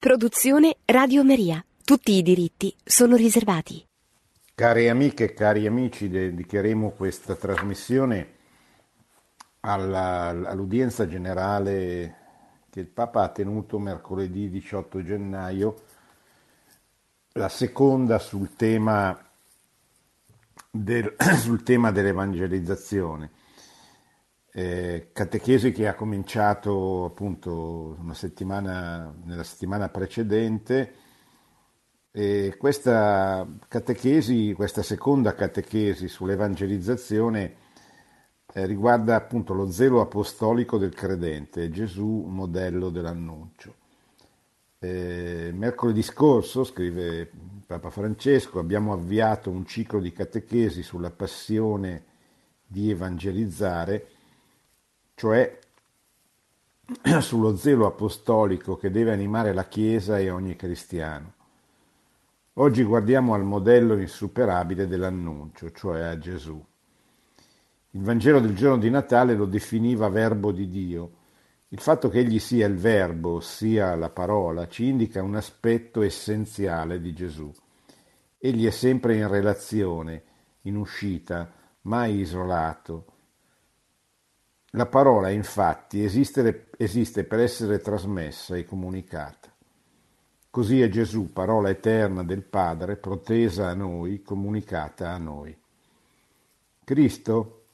Produzione Radio Maria. Tutti i diritti sono riservati. Cari amiche e cari amici, dedicheremo questa trasmissione alla, all'udienza generale che il Papa ha tenuto mercoledì 18 gennaio, la seconda sul tema, del, sul tema dell'evangelizzazione eh, catechesi che ha cominciato appunto settimana, nella settimana precedente. E questa catechesi, questa seconda catechesi sull'evangelizzazione eh, riguarda appunto lo zelo apostolico del credente, Gesù modello dell'annuncio. Eh, mercoledì scorso, scrive Papa Francesco, abbiamo avviato un ciclo di catechesi sulla passione di evangelizzare cioè sullo zelo apostolico che deve animare la Chiesa e ogni cristiano. Oggi guardiamo al modello insuperabile dell'annuncio, cioè a Gesù. Il Vangelo del giorno di Natale lo definiva verbo di Dio. Il fatto che egli sia il verbo, ossia la parola, ci indica un aspetto essenziale di Gesù. Egli è sempre in relazione, in uscita, mai isolato, la parola, infatti, esiste, per essere trasmessa e comunicata. Così è Gesù, parola eterna del Padre, protesa a noi, comunicata a noi. Cristo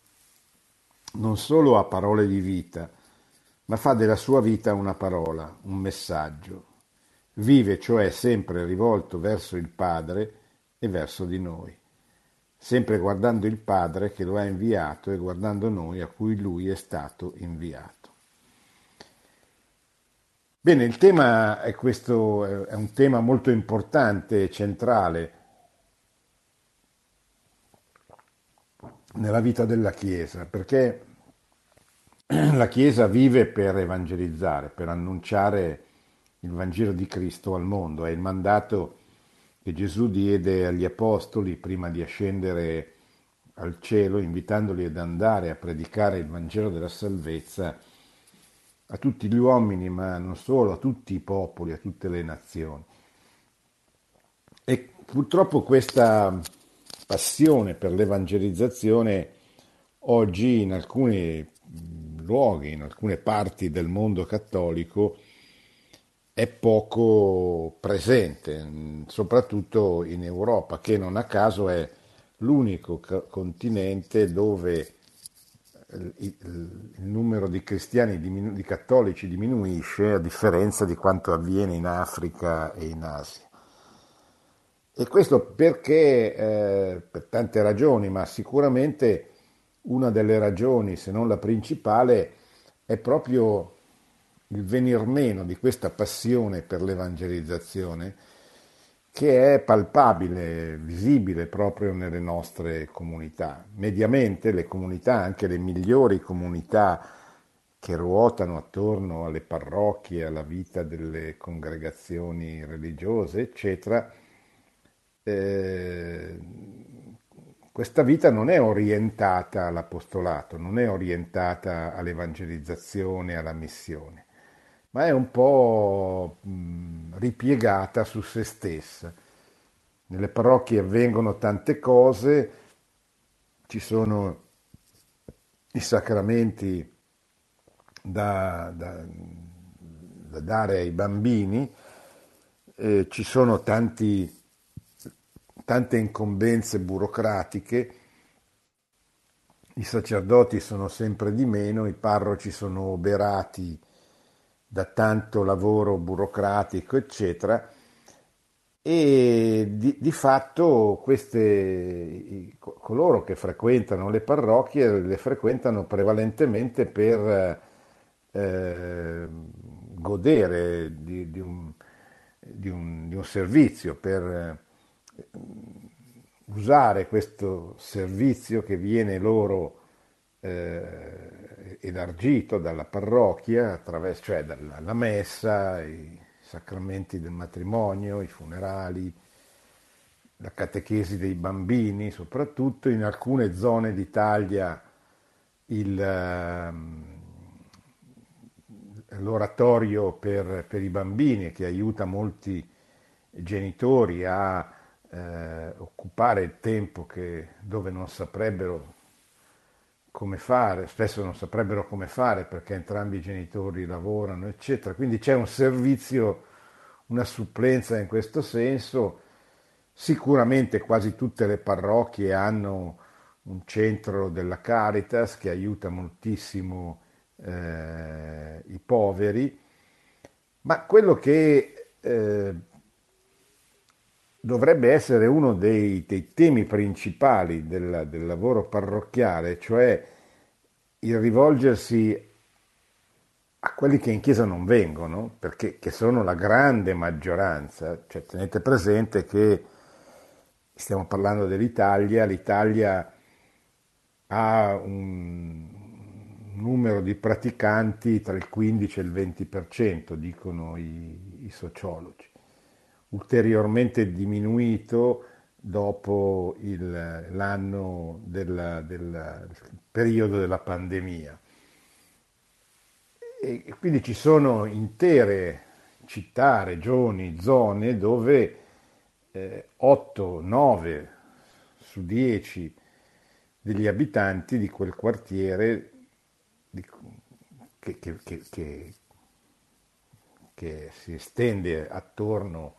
non solo ha parole di vita, ma fa della sua vita una parola, un messaggio. Vive cioè sempre rivolto verso il Padre e verso di noi sempre guardando il Padre che lo ha inviato e guardando noi a cui lui è stato inviato. Bene, il tema è questo, è un tema molto importante e centrale nella vita della Chiesa, perché la Chiesa vive per evangelizzare, per annunciare il Vangelo di Cristo al mondo, è il mandato che Gesù diede agli apostoli prima di ascendere al cielo, invitandoli ad andare a predicare il Vangelo della salvezza a tutti gli uomini, ma non solo, a tutti i popoli, a tutte le nazioni. E purtroppo questa passione per l'evangelizzazione oggi in alcuni luoghi, in alcune parti del mondo cattolico, è poco presente, soprattutto in Europa, che non a caso è l'unico continente dove il, numero di cristiani, di cattolici diminuisce a differenza di quanto avviene in Africa e in Asia. E questo perché, eh, per tante ragioni, ma sicuramente una delle ragioni, se non la principale, è proprio il venir meno di questa passione per l'evangelizzazione che è palpabile, visibile proprio nelle nostre comunità. Mediamente le comunità, anche le migliori comunità che ruotano attorno alle parrocchie, alla vita delle congregazioni religiose, eccetera, eh, questa vita non è orientata all'apostolato, non è orientata all'evangelizzazione, alla missione ma è un po' ripiegata su se stessa. Nelle parrocchie avvengono tante cose, ci sono i sacramenti da, da, da dare ai bambini, eh, ci sono tanti, tante incombenze burocratiche, i sacerdoti sono sempre di meno, i parroci sono oberati da tanto lavoro burocratico, eccetera, e di, di fatto queste, coloro che frequentano le parrocchie le frequentano prevalentemente per eh, godere di, di, un, un, di, un, servizio, per eh, usare questo servizio che viene loro eh, elargito dalla parrocchia, attraverso, cioè dalla messa, i sacramenti del matrimonio, i funerali, la catechesi dei bambini, soprattutto in alcune zone d'Italia il, ehm, l'oratorio per, per, i bambini che aiuta molti genitori a eh, occupare il tempo che, dove non saprebbero come fare, spesso non saprebbero come fare perché entrambi i genitori lavorano, eccetera. Quindi c'è un servizio, una supplenza in questo senso. Sicuramente quasi tutte le parrocchie hanno un centro della Caritas che aiuta moltissimo eh, i poveri, ma quello che eh, dovrebbe essere uno dei, dei temi principali del, del, lavoro parrocchiale, cioè il rivolgersi a quelli che in chiesa non vengono, perché sono la grande maggioranza, cioè, tenete presente che stiamo parlando dell'Italia, l'Italia ha un numero di praticanti tra il 15 e il 20%, dicono i, i sociologi, ulteriormente diminuito dopo il, l'anno del, del periodo della pandemia. E quindi ci sono intere città, regioni, zone dove eh, 8, 9 su 10 degli abitanti di quel quartiere di, che, che, che, che, si estende attorno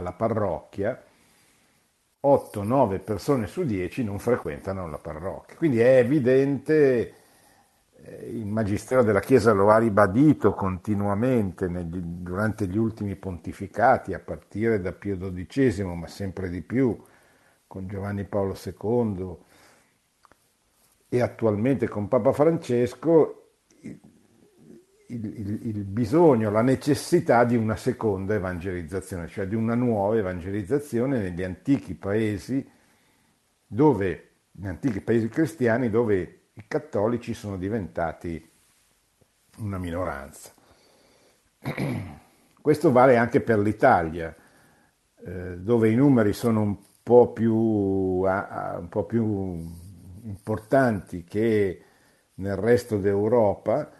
alla parrocchia, 8-9 persone su 10 non frequentano la parrocchia. Quindi è evidente, eh, il Magistero della Chiesa lo ha ribadito continuamente negli, durante gli ultimi pontificati, a partire da Pio XII, ma sempre di più, con Giovanni Paolo II, e attualmente con Papa Francesco il, il, bisogno, la necessità di una seconda evangelizzazione, cioè di una nuova evangelizzazione negli antichi paesi dove, negli antichi paesi cristiani dove i cattolici sono diventati una minoranza. Questo vale anche per l'Italia, eh, dove i numeri sono un po' più, un po più importanti che nel resto d'Europa,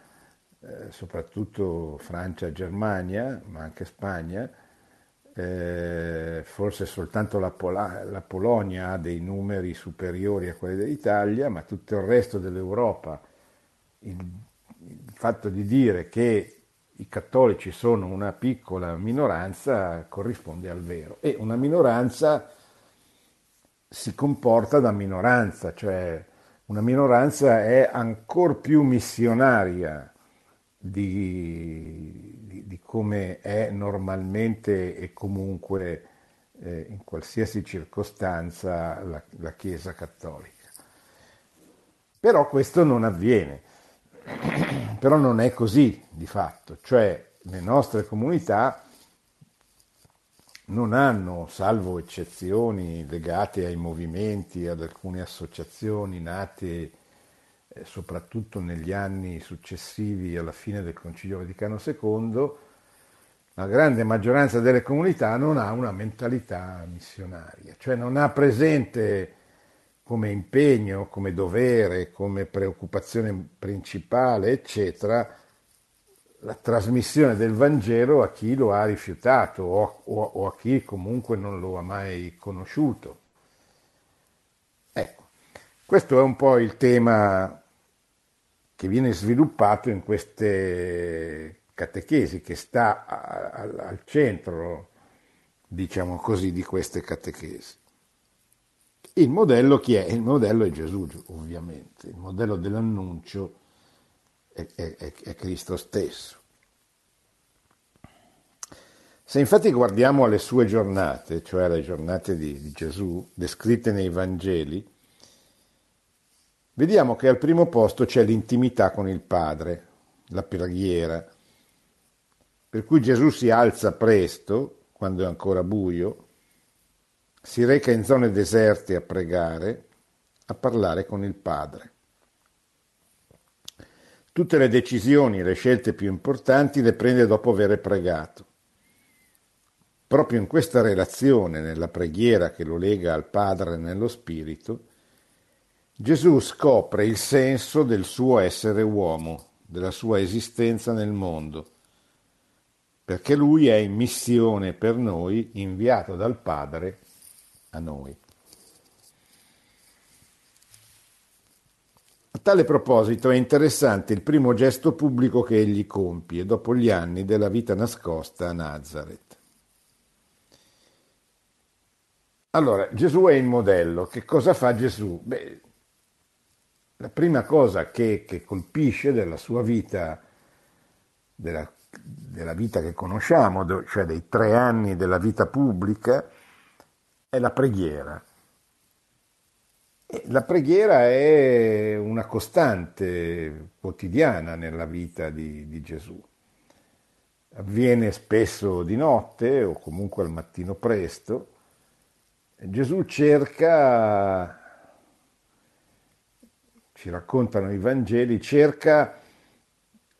eh, soprattutto Francia e Germania, ma anche Spagna, eh, forse soltanto la, Pol- la, Polonia ha dei numeri superiori a quelli dell'Italia, ma tutto il resto dell'Europa, il, il fatto di dire che i cattolici sono una piccola minoranza corrisponde al vero. E una minoranza si comporta da minoranza, cioè una minoranza è ancora più missionaria di, di, di, come è normalmente e comunque eh, in qualsiasi circostanza la, la Chiesa cattolica. Però questo non avviene, però non è così di fatto, cioè le nostre comunità non hanno, salvo eccezioni legate ai movimenti, ad alcune associazioni nate eh, soprattutto negli anni successivi alla fine del Concilio Vaticano II, la grande maggioranza delle comunità non ha una mentalità missionaria, cioè non ha presente come impegno, come dovere, come preoccupazione principale, eccetera, la trasmissione del Vangelo a chi lo ha rifiutato o, o, o a chi comunque non lo ha mai conosciuto. Ecco, questo è un po' il tema che viene sviluppato in queste catechesi, che sta al, al centro, diciamo così, di queste catechesi. Il modello chi è? Il modello è Gesù, ovviamente, il modello dell'annuncio è, è, è Cristo stesso. Se infatti guardiamo alle sue giornate, cioè le giornate di, di Gesù, descritte nei Vangeli, vediamo che al primo posto c'è l'intimità con il Padre, la preghiera, per cui Gesù si alza presto, quando è ancora buio, si reca in zone deserte a pregare, a parlare con il Padre. Tutte le decisioni, le scelte più importanti le prende dopo aver pregato. Proprio in questa relazione, nella preghiera che lo lega al Padre nello Spirito, Gesù scopre il senso del suo essere uomo, della sua esistenza nel mondo, perché lui è in missione per noi, inviato dal Padre a noi. A tale proposito è interessante il primo gesto pubblico che egli compie dopo gli anni della vita nascosta a Nazareth. Allora, Gesù è il modello. Che cosa fa Gesù? Beh, la prima cosa che, che colpisce della sua vita, della, della vita che conosciamo, cioè dei tre anni della vita pubblica, è la preghiera. La preghiera è una costante quotidiana nella vita di, di Gesù. Avviene spesso di notte o comunque al mattino presto. Gesù cerca ci raccontano i Vangeli, cerca,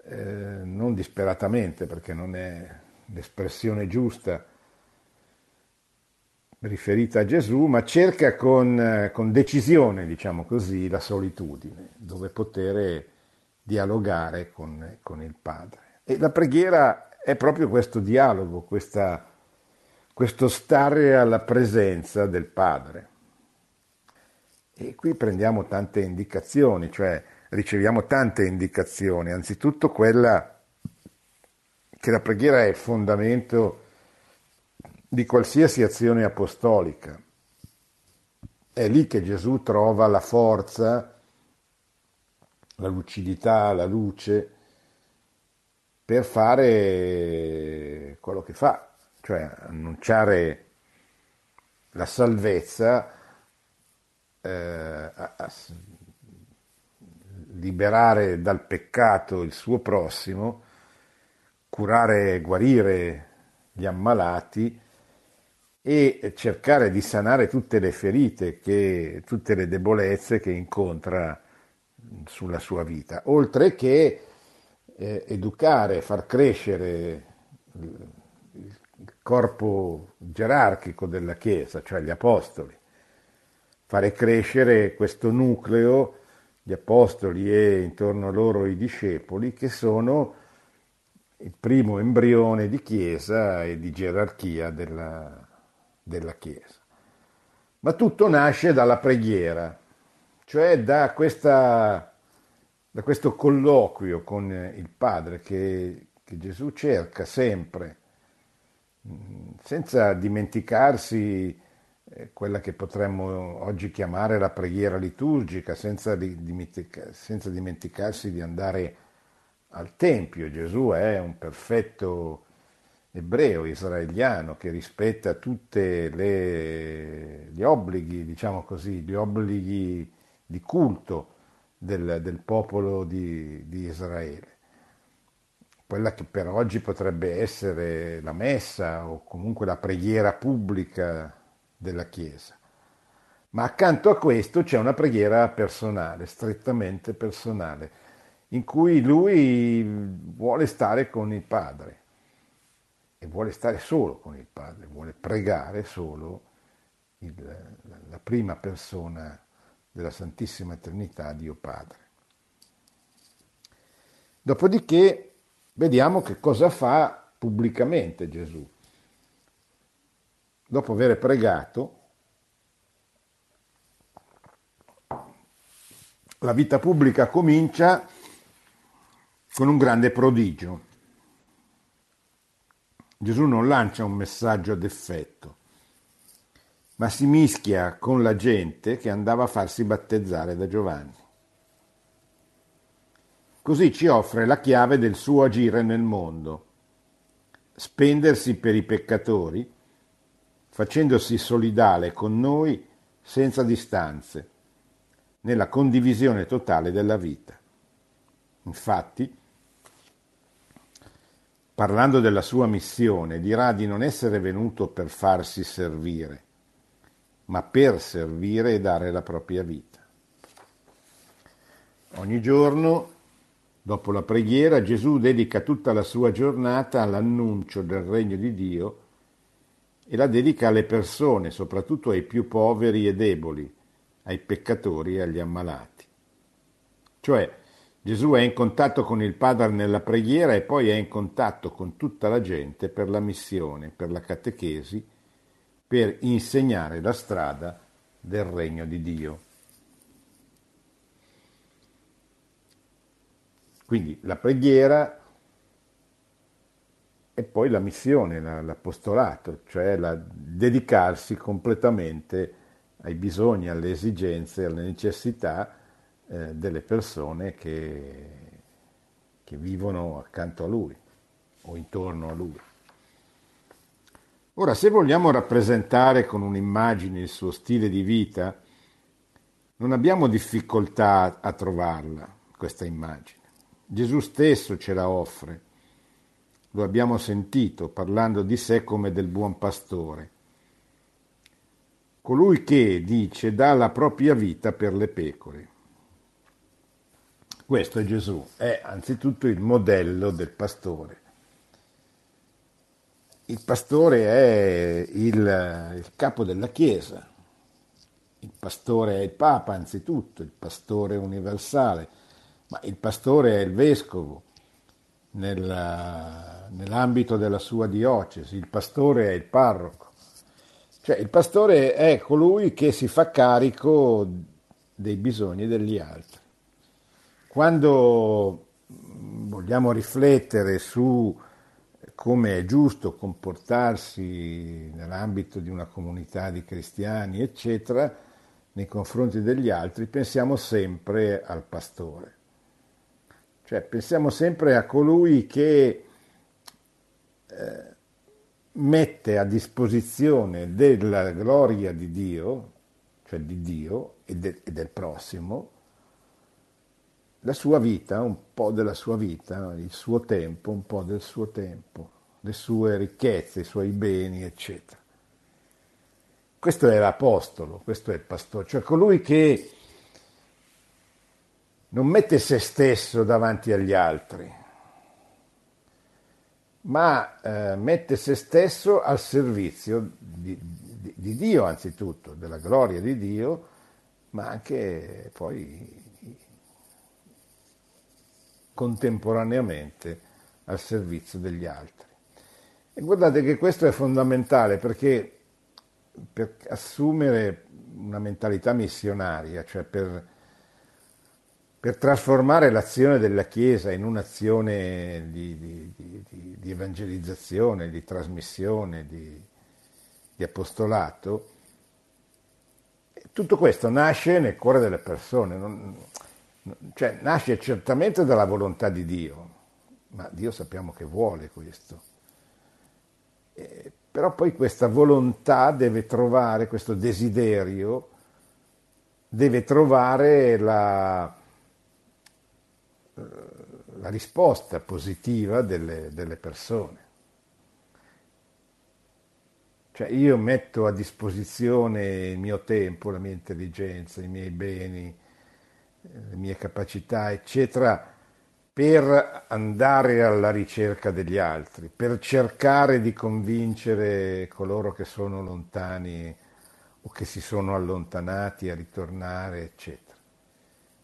eh, non disperatamente perché non è l'espressione giusta riferita a Gesù, ma cerca con, con decisione, diciamo così, la solitudine, dove poter dialogare con, con, il Padre. E la preghiera è proprio questo dialogo, questa, questo stare alla presenza del Padre. E qui prendiamo tante indicazioni, cioè riceviamo tante indicazioni, anzitutto quella che la preghiera è il fondamento di qualsiasi azione apostolica. È lì che Gesù trova la forza, la lucidità, la luce per fare quello che fa, cioè annunciare la salvezza eh, a, a liberare dal peccato il suo prossimo, curare e guarire gli ammalati e cercare di sanare tutte le ferite, che, tutte le debolezze che incontra sulla sua vita, oltre che eh, educare, far crescere il, corpo gerarchico della Chiesa, cioè gli apostoli fare crescere questo nucleo di apostoli e intorno a loro i discepoli che sono il primo embrione di Chiesa e di gerarchia della, della Chiesa. Ma tutto nasce dalla preghiera, cioè da, questa, da questo colloquio con il Padre che, che Gesù cerca sempre, senza dimenticarsi quella che potremmo oggi chiamare la preghiera liturgica, senza, dimentica, senza dimenticarsi di andare al Tempio. Gesù è un perfetto ebreo, israeliano, che rispetta tutti gli obblighi, diciamo così, gli obblighi di culto del, del popolo di, di Israele. Quella che per oggi potrebbe essere la messa o comunque la preghiera pubblica della Chiesa. Ma accanto a questo c'è una preghiera personale, strettamente personale, in cui lui vuole stare con il Padre e vuole stare solo con il Padre, vuole pregare solo il, la prima persona della Santissima Trinità, Dio Padre. Dopodiché vediamo che cosa fa pubblicamente Gesù dopo aver pregato, la vita pubblica comincia con un grande prodigio. Gesù non lancia un messaggio ad effetto, ma si mischia con la gente che andava a farsi battezzare da Giovanni. Così ci offre la chiave del suo agire nel mondo, spendersi per i peccatori, facendosi solidale con noi senza distanze, nella condivisione totale della vita. Infatti, parlando della sua missione, dirà di non essere venuto per farsi servire, ma per servire e dare la propria vita. Ogni giorno, dopo la preghiera, Gesù dedica tutta la sua giornata all'annuncio del regno di Dio e la dedica alle persone, soprattutto ai più poveri e deboli, ai peccatori e agli ammalati. Cioè, Gesù è in contatto con il Padre nella preghiera e poi è in contatto con tutta la gente per la missione, per la catechesi, per insegnare la strada del regno di Dio. Quindi la preghiera e poi la missione, l'apostolato, cioè la, dedicarsi completamente ai bisogni, alle esigenze, alle necessità eh, delle persone che, che vivono accanto a lui o intorno a lui. Ora, se vogliamo rappresentare con un'immagine il suo stile di vita, non abbiamo difficoltà a trovarla, questa immagine. Gesù stesso ce la offre lo abbiamo sentito parlando di sé come del buon pastore. Colui che, dice, dà la propria vita per le pecore. Questo è Gesù, è anzitutto il modello del pastore. Il pastore è il, il capo della Chiesa, il pastore è il Papa anzitutto, il pastore universale, ma il pastore è il vescovo, nella, nell'ambito della sua diocesi, il pastore è il parroco. Cioè il pastore è colui che si fa carico dei bisogni degli altri. Quando vogliamo riflettere su come è giusto comportarsi nell'ambito di una comunità di cristiani, eccetera, nei confronti degli altri, pensiamo sempre al pastore. Cioè, pensiamo sempre a colui che eh, mette a disposizione della gloria di Dio, cioè di Dio e, de, e del prossimo, la sua vita, un po' della sua vita, il suo tempo, un po' del suo tempo, le sue ricchezze, i suoi beni, eccetera. Questo è l'apostolo, questo è il pastore, cioè colui che non mette se stesso davanti agli altri, ma eh, mette se stesso al servizio di, di, di, Dio anzitutto, della gloria di Dio, ma anche poi contemporaneamente al servizio degli altri. E guardate che questo è fondamentale perché per assumere una mentalità missionaria, cioè per per trasformare l'azione della Chiesa in un'azione di, di, di, di evangelizzazione, di trasmissione, di, apostolato, tutto questo nasce nel cuore delle persone, non, cioè nasce certamente dalla volontà di Dio, ma Dio sappiamo che vuole questo. Eh, però poi questa volontà deve trovare, questo desiderio, deve trovare la, la risposta positiva delle, delle persone. Cioè io metto a disposizione il mio tempo, la mia intelligenza, i miei beni, le mie capacità, eccetera, per andare alla ricerca degli altri, per cercare di convincere coloro che sono lontani o che si sono allontanati a ritornare, eccetera.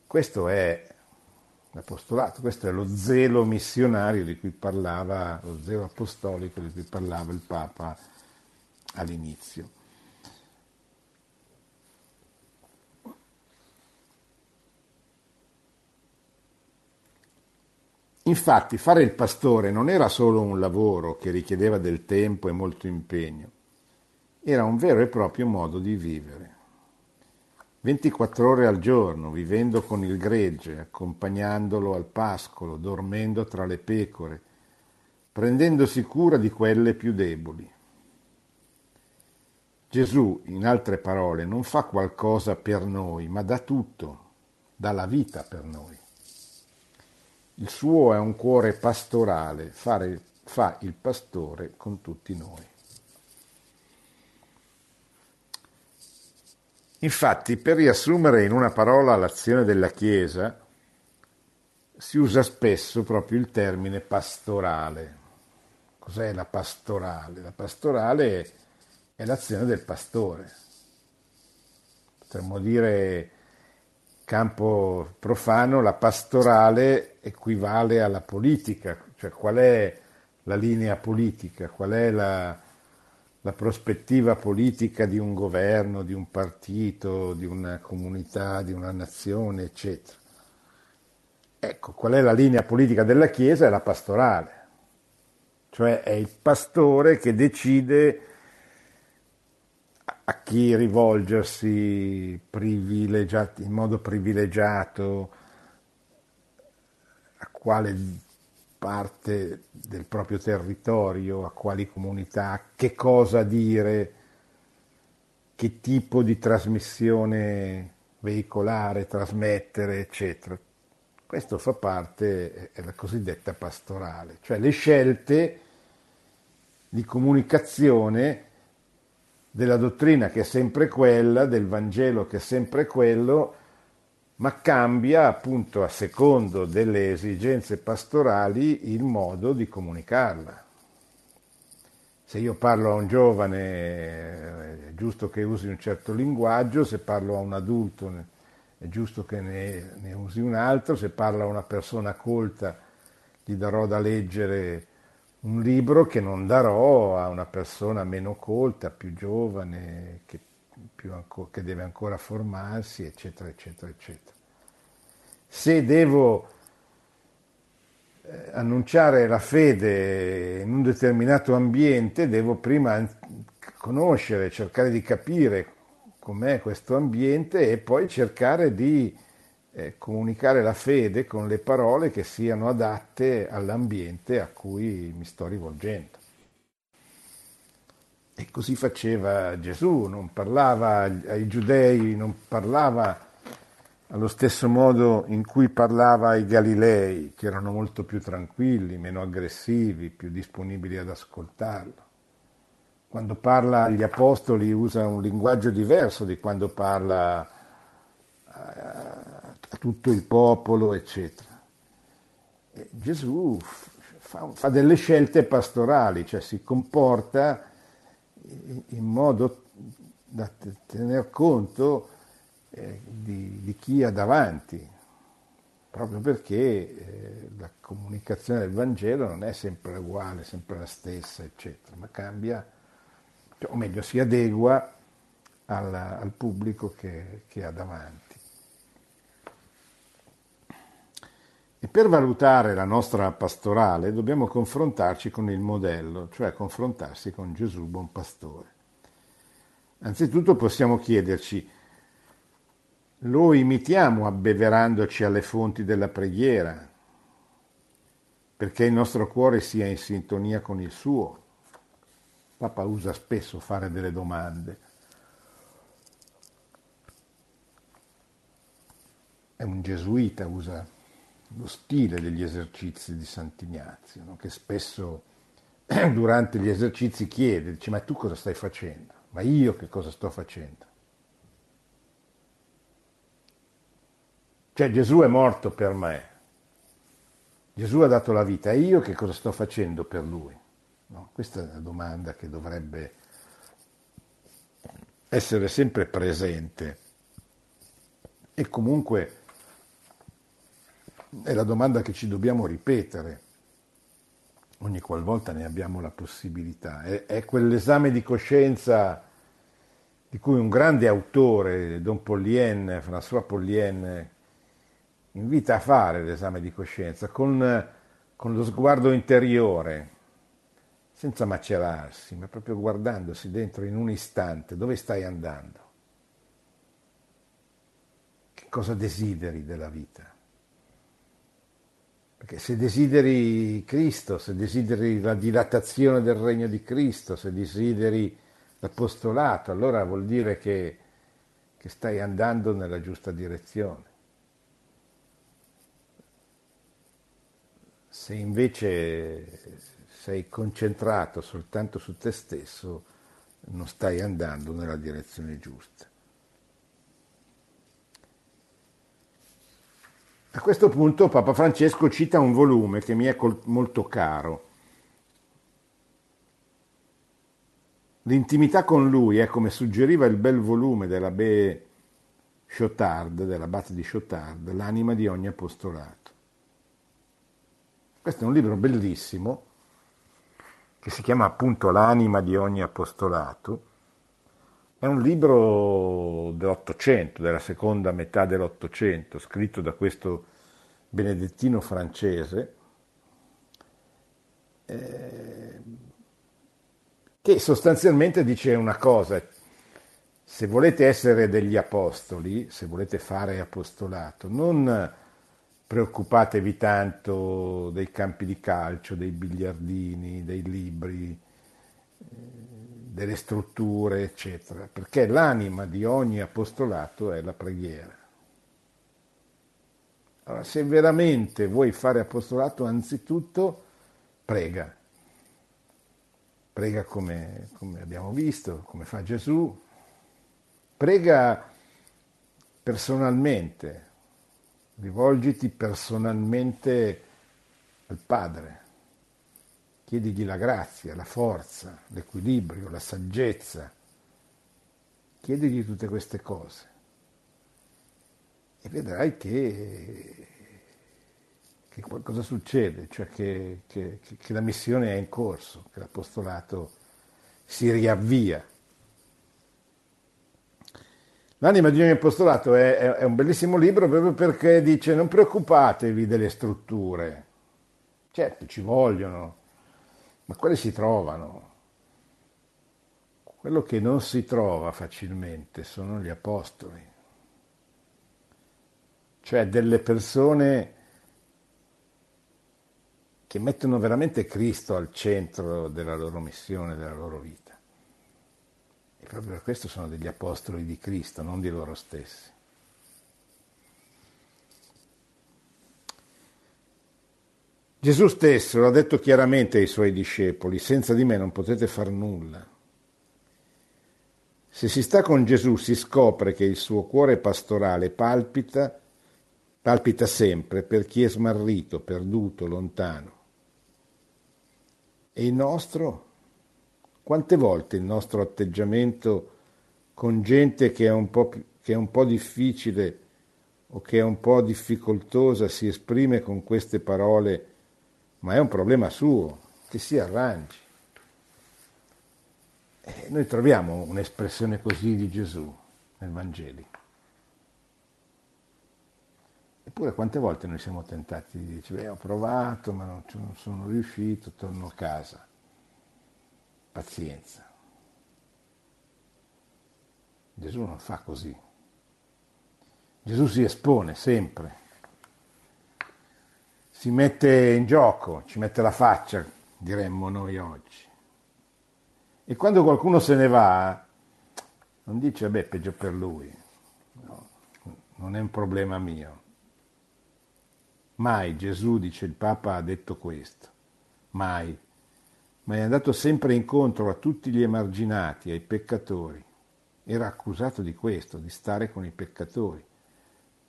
Questo è l'apostolato. Questo è lo zelo missionario di cui parlava, lo zelo apostolico di cui parlava il Papa all'inizio. Infatti fare il pastore non era solo un lavoro che richiedeva del tempo e molto impegno, era un vero e proprio modo di vivere. 24 ore al giorno, vivendo con il gregge, accompagnandolo al pascolo, dormendo tra le pecore, prendendosi cura di quelle più deboli. Gesù, in altre parole, non fa qualcosa per noi, ma dà tutto, dà la vita per noi. Il suo è un cuore pastorale, fare, fa il pastore con tutti noi. Infatti, per riassumere in una parola l'azione della Chiesa, si usa spesso proprio il termine pastorale. Cos'è la pastorale? La pastorale è l'azione del pastore. Potremmo dire campo profano la pastorale equivale alla politica, cioè qual è la linea politica, qual è la, la prospettiva politica di un governo, di un partito, di una comunità, di una nazione, eccetera. Ecco, qual è la linea politica della Chiesa? È la pastorale, cioè è il pastore che decide a chi rivolgersi in modo privilegiato, a quale parte del proprio territorio, a quali comunità, che cosa dire, che tipo di trasmissione veicolare, trasmettere, eccetera. Questo fa parte della cosiddetta pastorale, cioè le scelte di comunicazione della dottrina che è sempre quella, del Vangelo che è sempre quello, ma cambia appunto a secondo delle esigenze pastorali il modo di comunicarla. Se io parlo a un giovane è giusto che usi un certo linguaggio, se parlo a un adulto è giusto che ne, ne usi un altro, se parlo a una persona colta gli darò da leggere un libro che non darò a una persona meno colta, più giovane, che, anco, che deve ancora formarsi, eccetera, eccetera, eccetera. Se devo eh, annunciare la fede in un determinato ambiente, devo prima conoscere, cercare di capire com'è questo ambiente e poi cercare di eh, comunicare la fede con le parole che siano adatte all'ambiente a cui mi sto rivolgendo. E così faceva Gesù, non parlava ai giudei, non parlava allo stesso modo in cui parlava ai Galilei, che erano molto più tranquilli, meno aggressivi, più disponibili ad ascoltarlo. Quando parla agli apostoli usa un linguaggio diverso di quando parla a tutto il popolo, eccetera. E Gesù fa, fa, delle scelte pastorali, cioè si comporta in modo da tener conto eh, di, di, chi ha davanti, proprio perché eh, la comunicazione del Vangelo non è sempre uguale, sempre la stessa, eccetera, ma cambia, o meglio si adegua al, al pubblico che, che ha davanti. E per valutare la nostra pastorale dobbiamo confrontarci con il modello, cioè confrontarsi con Gesù buon pastore. Anzitutto possiamo chiederci, lo imitiamo abbeverandoci alle fonti della preghiera, perché il nostro cuore sia in sintonia con il suo. Papa usa spesso fare delle domande. È un gesuita, usa lo stile degli esercizi di Sant'Ignazio, no? che spesso durante gli esercizi chiede, dice ma tu cosa stai facendo? Ma io che cosa sto facendo? Cioè Gesù è morto per me, Gesù ha dato la vita, e io che cosa sto facendo per lui? No? Questa è la domanda che dovrebbe essere sempre presente e comunque è la domanda che ci dobbiamo ripetere ogni qualvolta ne abbiamo la possibilità. È, è quell'esame di coscienza di cui un grande autore, Don Pollien, François Pollien, invita a fare l'esame di coscienza con, con lo sguardo interiore, senza macerarsi, ma proprio guardandosi dentro in un istante, dove stai andando? Che cosa desideri della vita? Perché se desideri Cristo, se desideri la dilatazione del regno di Cristo, se desideri l'apostolato, allora vuol dire che, che stai andando nella giusta direzione. Se invece sei concentrato soltanto su te stesso, non stai andando nella direzione giusta. A questo punto Papa Francesco cita un volume che mi è molto caro. L'intimità con lui è come suggeriva il bel volume della Be Chotard, dell'abate di Chotard, L'anima di ogni apostolato. Questo è un libro bellissimo che si chiama appunto L'anima di ogni apostolato. È un libro dell'Ottocento, della seconda metà dell'Ottocento, scritto da questo benedettino francese, eh, che sostanzialmente dice una cosa, se volete essere degli apostoli, se volete fare apostolato, non preoccupatevi tanto dei campi di calcio, dei biliardini, dei libri, delle strutture, eccetera, perché l'anima di ogni apostolato è la preghiera. Allora, se veramente vuoi fare apostolato, anzitutto prega. Prega come, come abbiamo visto, come fa Gesù, Prega personalmente, rivolgiti personalmente al Padre, chiedigli la grazia, la forza, l'equilibrio, la saggezza, chiedigli tutte queste cose. E vedrai che, che qualcosa succede, cioè che, che, che la missione è in corso, che l'apostolato si riavvia. L'anima di ogni apostolato è, è, è, un bellissimo libro proprio perché dice non preoccupatevi delle strutture, certo ci vogliono, ma quelle si trovano. Quello che non si trova facilmente sono gli apostoli, cioè delle persone che mettono veramente Cristo al centro della loro missione, della loro vita. E proprio per questo sono degli apostoli di Cristo, non di loro stessi. Gesù stesso l'ha detto chiaramente ai suoi discepoli, senza di me non potete far nulla. Se si sta con Gesù si scopre che il suo cuore pastorale palpita, palpita sempre per chi è smarrito, perduto, lontano. E il nostro quante volte il nostro atteggiamento con gente che è un po', che è un po difficile o che è un po' difficoltosa si esprime con queste parole, ma è un problema suo, che si arrangi. E noi troviamo un'espressione così di Gesù nel Vangelo. Eppure quante volte noi siamo tentati di dire, ho provato ma non, non sono riuscito, torno a casa pazienza. Gesù non fa così. Gesù si espone sempre, si mette in gioco, ci mette la faccia, diremmo noi oggi. E quando qualcuno se ne va, non dice, beh, peggio per lui, no, non è un problema mio. Mai Gesù, dice il Papa, ha detto questo, mai ma è andato sempre incontro a tutti gli emarginati, ai peccatori. Era accusato di questo, di stare con i peccatori,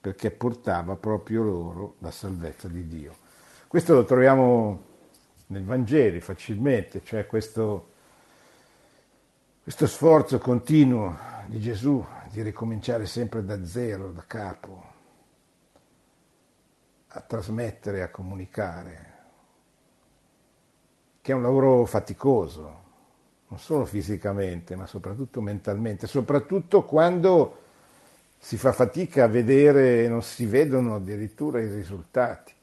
perché portava proprio loro la salvezza di Dio. Questo lo troviamo nel Vangelo facilmente, cioè questo, questo sforzo continuo di Gesù di ricominciare sempre da zero, da capo, a trasmettere, a comunicare, che è un lavoro faticoso, non solo fisicamente, ma soprattutto mentalmente, soprattutto quando si fa fatica a vedere e non si vedono addirittura i risultati.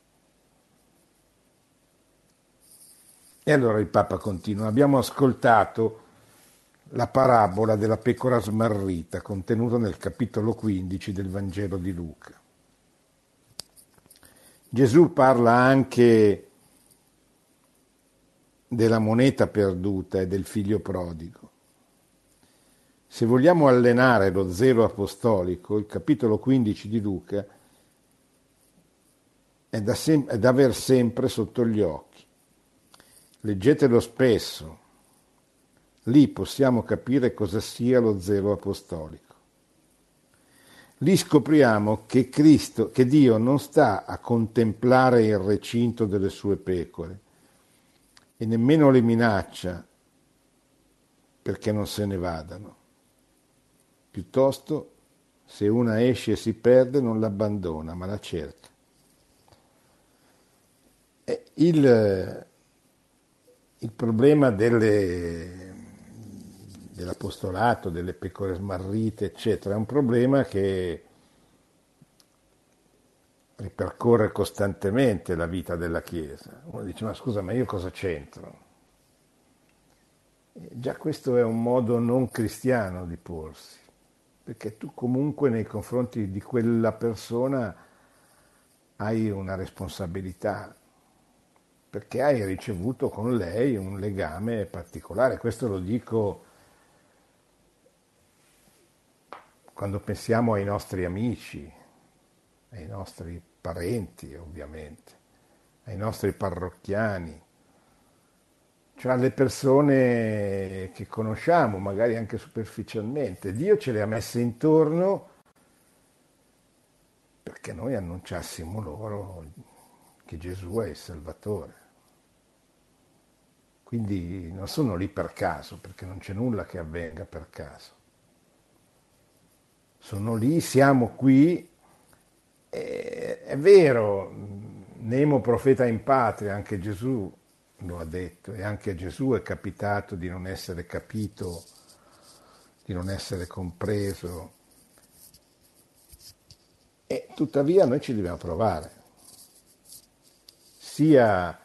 E allora il Papa continua, abbiamo ascoltato la parabola della pecora smarrita contenuta nel capitolo 15 del Vangelo di Luca. Gesù parla anche della moneta perduta e del figlio prodigo. Se vogliamo allenare lo zelo apostolico, il capitolo 15 di Luca è da, sem- è da aver sempre sotto gli occhi. Leggetelo spesso, lì possiamo capire cosa sia lo zelo apostolico. Lì scopriamo che Cristo, che Dio non sta a contemplare il recinto delle sue pecore, e nemmeno le minaccia perché non se ne vadano. Piuttosto Se una esce e si perde non l'abbandona, ma la cerca. Il, il problema delle, dell'apostolato, delle pecore smarrite, eccetera, è un problema che ripercorre costantemente la vita della Chiesa. Uno dice, ma scusa, ma io cosa c'entro? E già questo è un modo non cristiano di porsi, perché tu comunque nei confronti di quella persona hai una responsabilità, perché hai ricevuto con lei un legame particolare. Questo lo dico quando pensiamo ai nostri amici, ai nostri parenti ovviamente, ai nostri parrocchiani, cioè alle persone che conosciamo, magari anche superficialmente. Dio ce le ha messe intorno perché noi annunciassimo loro che Gesù è il Salvatore. Quindi non sono lì per caso, perché non c'è nulla che avvenga per caso. Sono lì, siamo qui è vero, Nemo profeta in patria, anche Gesù lo ha detto, e anche a Gesù è capitato di non essere capito, di non essere compreso. E tuttavia noi ci dobbiamo provare, sia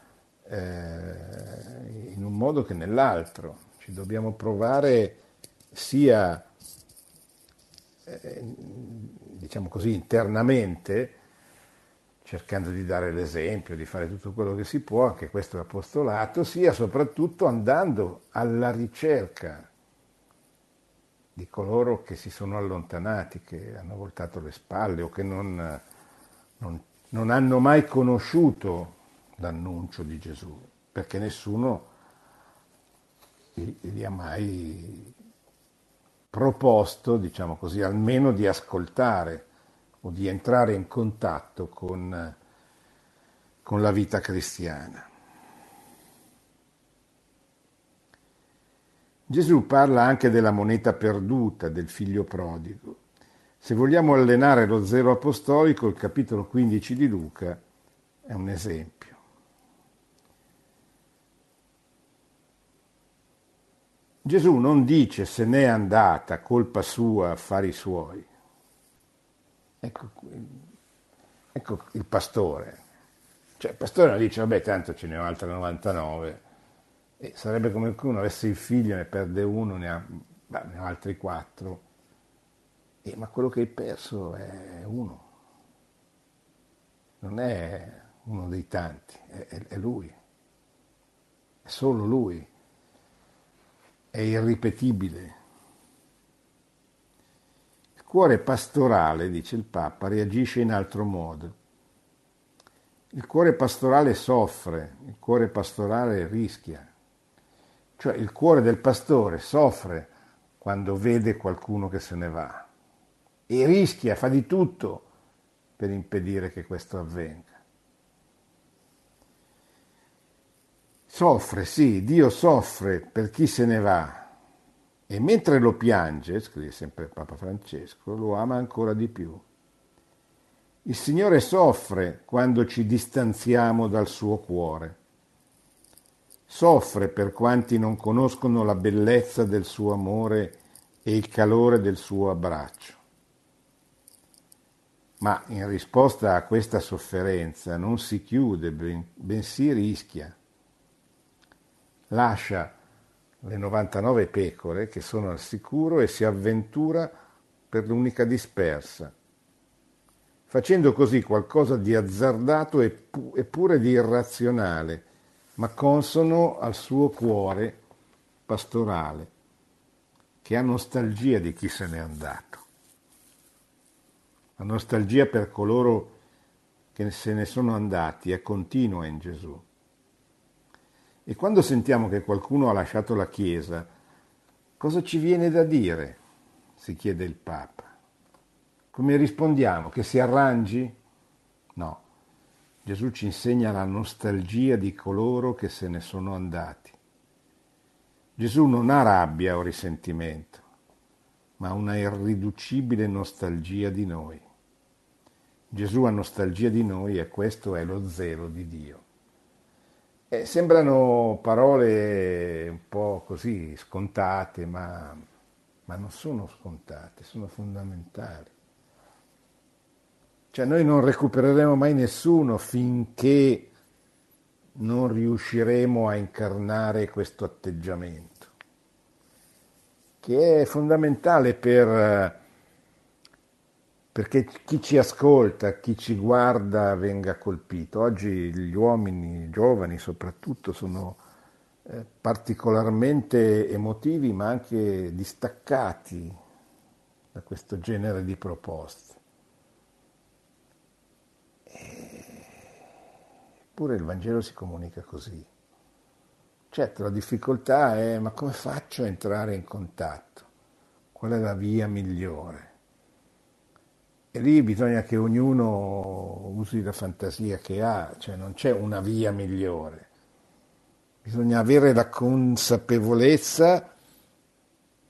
eh, in un modo che nell'altro, ci dobbiamo provare sia eh, diciamo così, internamente, cercando di dare l'esempio, di fare tutto quello che si può, anche questo è apostolato, sia soprattutto andando alla ricerca di coloro che si sono allontanati, che hanno voltato le spalle o che non, non, non hanno mai conosciuto l'annuncio di Gesù, perché nessuno li ha mai proposto, diciamo così, almeno di ascoltare o di entrare in contatto con, con la vita cristiana. Gesù parla anche della moneta perduta, del figlio prodigo. Se vogliamo allenare lo zelo apostolico, il capitolo 15 di Luca è un esempio. Gesù non dice se n'è andata, colpa sua, affari suoi. Ecco, ecco il pastore. Cioè il pastore dice, vabbè, tanto ce ne ho altre 99. E sarebbe come se uno avesse il figlio, ne perde uno, ne ha, beh, ne ha altri quattro. E, ma quello che hai perso è uno. Non è uno dei tanti, è, è lui. È solo lui è irripetibile. Il cuore pastorale, dice il Papa, reagisce in altro modo. Il cuore pastorale soffre, il cuore pastorale rischia. Cioè il cuore del pastore soffre quando vede qualcuno che se ne va e rischia, fa di tutto per impedire che questo avvenga. Soffre, sì, Dio soffre per chi se ne va e mentre lo piange, scrive sempre Papa Francesco, lo ama ancora di più. Il Signore soffre quando ci distanziamo dal suo cuore. Soffre per quanti non conoscono la bellezza del suo amore e il calore del suo abbraccio. Ma in risposta a questa sofferenza non si chiude, bensì rischia lascia le 99 pecore che sono al sicuro e si avventura per l'unica dispersa, facendo così qualcosa di azzardato pu- eppure di irrazionale, ma consono al suo cuore pastorale, che ha nostalgia di chi se n'è andato, la nostalgia per coloro che se ne sono andati è continua in Gesù. E quando sentiamo che qualcuno ha lasciato la Chiesa, cosa ci viene da dire? si chiede il Papa. Come rispondiamo? Che si arrangi? No. Gesù ci insegna la nostalgia di coloro che se ne sono andati. Gesù non ha rabbia o risentimento, ma una irriducibile nostalgia di noi. Gesù ha nostalgia di noi e questo è lo zelo di Dio. Eh, sembrano parole un po' così scontate, ma, ma non sono scontate, sono fondamentali. Cioè noi non recupereremo mai nessuno finché non riusciremo a incarnare questo atteggiamento, che è fondamentale per, perché chi ci ascolta, chi ci guarda venga colpito. Oggi gli uomini, i giovani soprattutto, sono eh, particolarmente emotivi ma anche distaccati da questo genere di proposte. Eppure il Vangelo si comunica così. Certo, la difficoltà è ma come faccio a entrare in contatto? Qual è la via migliore? E lì bisogna che ognuno usi la fantasia che ha, cioè non c'è una via migliore. Bisogna avere la consapevolezza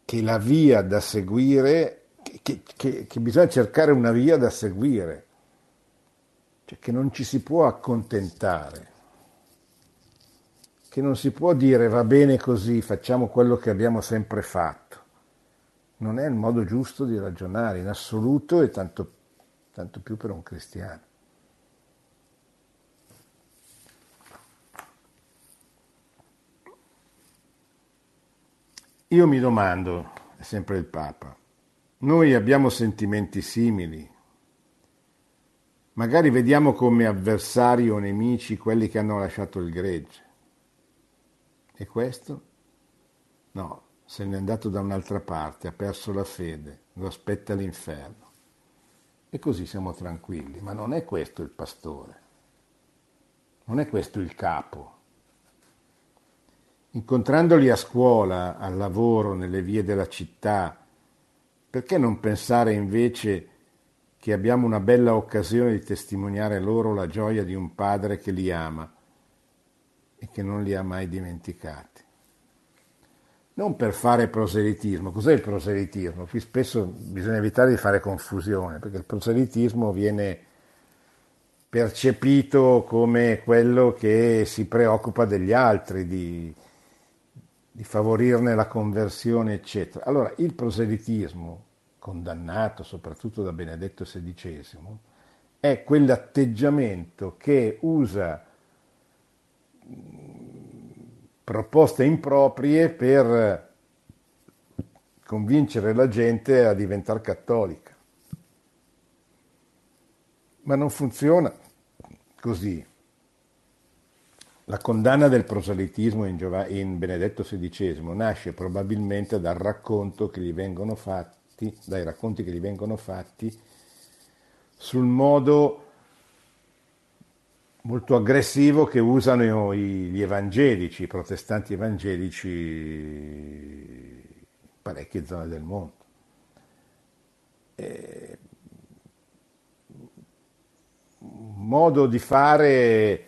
che la via da seguire, che, che, che bisogna cercare una via da seguire cioè che non ci si può accontentare, che non si può dire va bene così, facciamo quello che abbiamo sempre fatto. Non è il modo giusto di ragionare in assoluto e tanto, tanto più per un cristiano. Io mi domando, è sempre il Papa, noi abbiamo sentimenti simili, Magari vediamo come avversari o nemici quelli che hanno lasciato il gregge. E questo? No, se n'è andato da un'altra parte, ha perso la fede, lo aspetta l'inferno. E così siamo tranquilli, ma non è questo il pastore, non è questo il capo. Incontrandoli a scuola, al lavoro, nelle vie della città, perché non pensare invece che abbiamo una bella occasione di testimoniare loro la gioia di un padre che li ama e che non li ha mai dimenticati. Non per fare proselitismo. Cos'è il proselitismo? Qui spesso bisogna evitare di fare confusione, perché il proselitismo viene percepito come quello che si preoccupa degli altri, di, di favorirne la conversione, eccetera. Allora, il proselitismo condannato soprattutto da Benedetto XVI, è quell'atteggiamento che usa proposte improprie per convincere la gente a diventare cattolica. Ma non funziona così. La condanna del proselitismo in, Giov- in Benedetto XVI nasce probabilmente dal racconto che gli vengono fatti, dai racconti che gli vengono fatti, sul modo molto aggressivo che usano gli evangelici, i protestanti evangelici in parecchie zone del mondo. E un modo di fare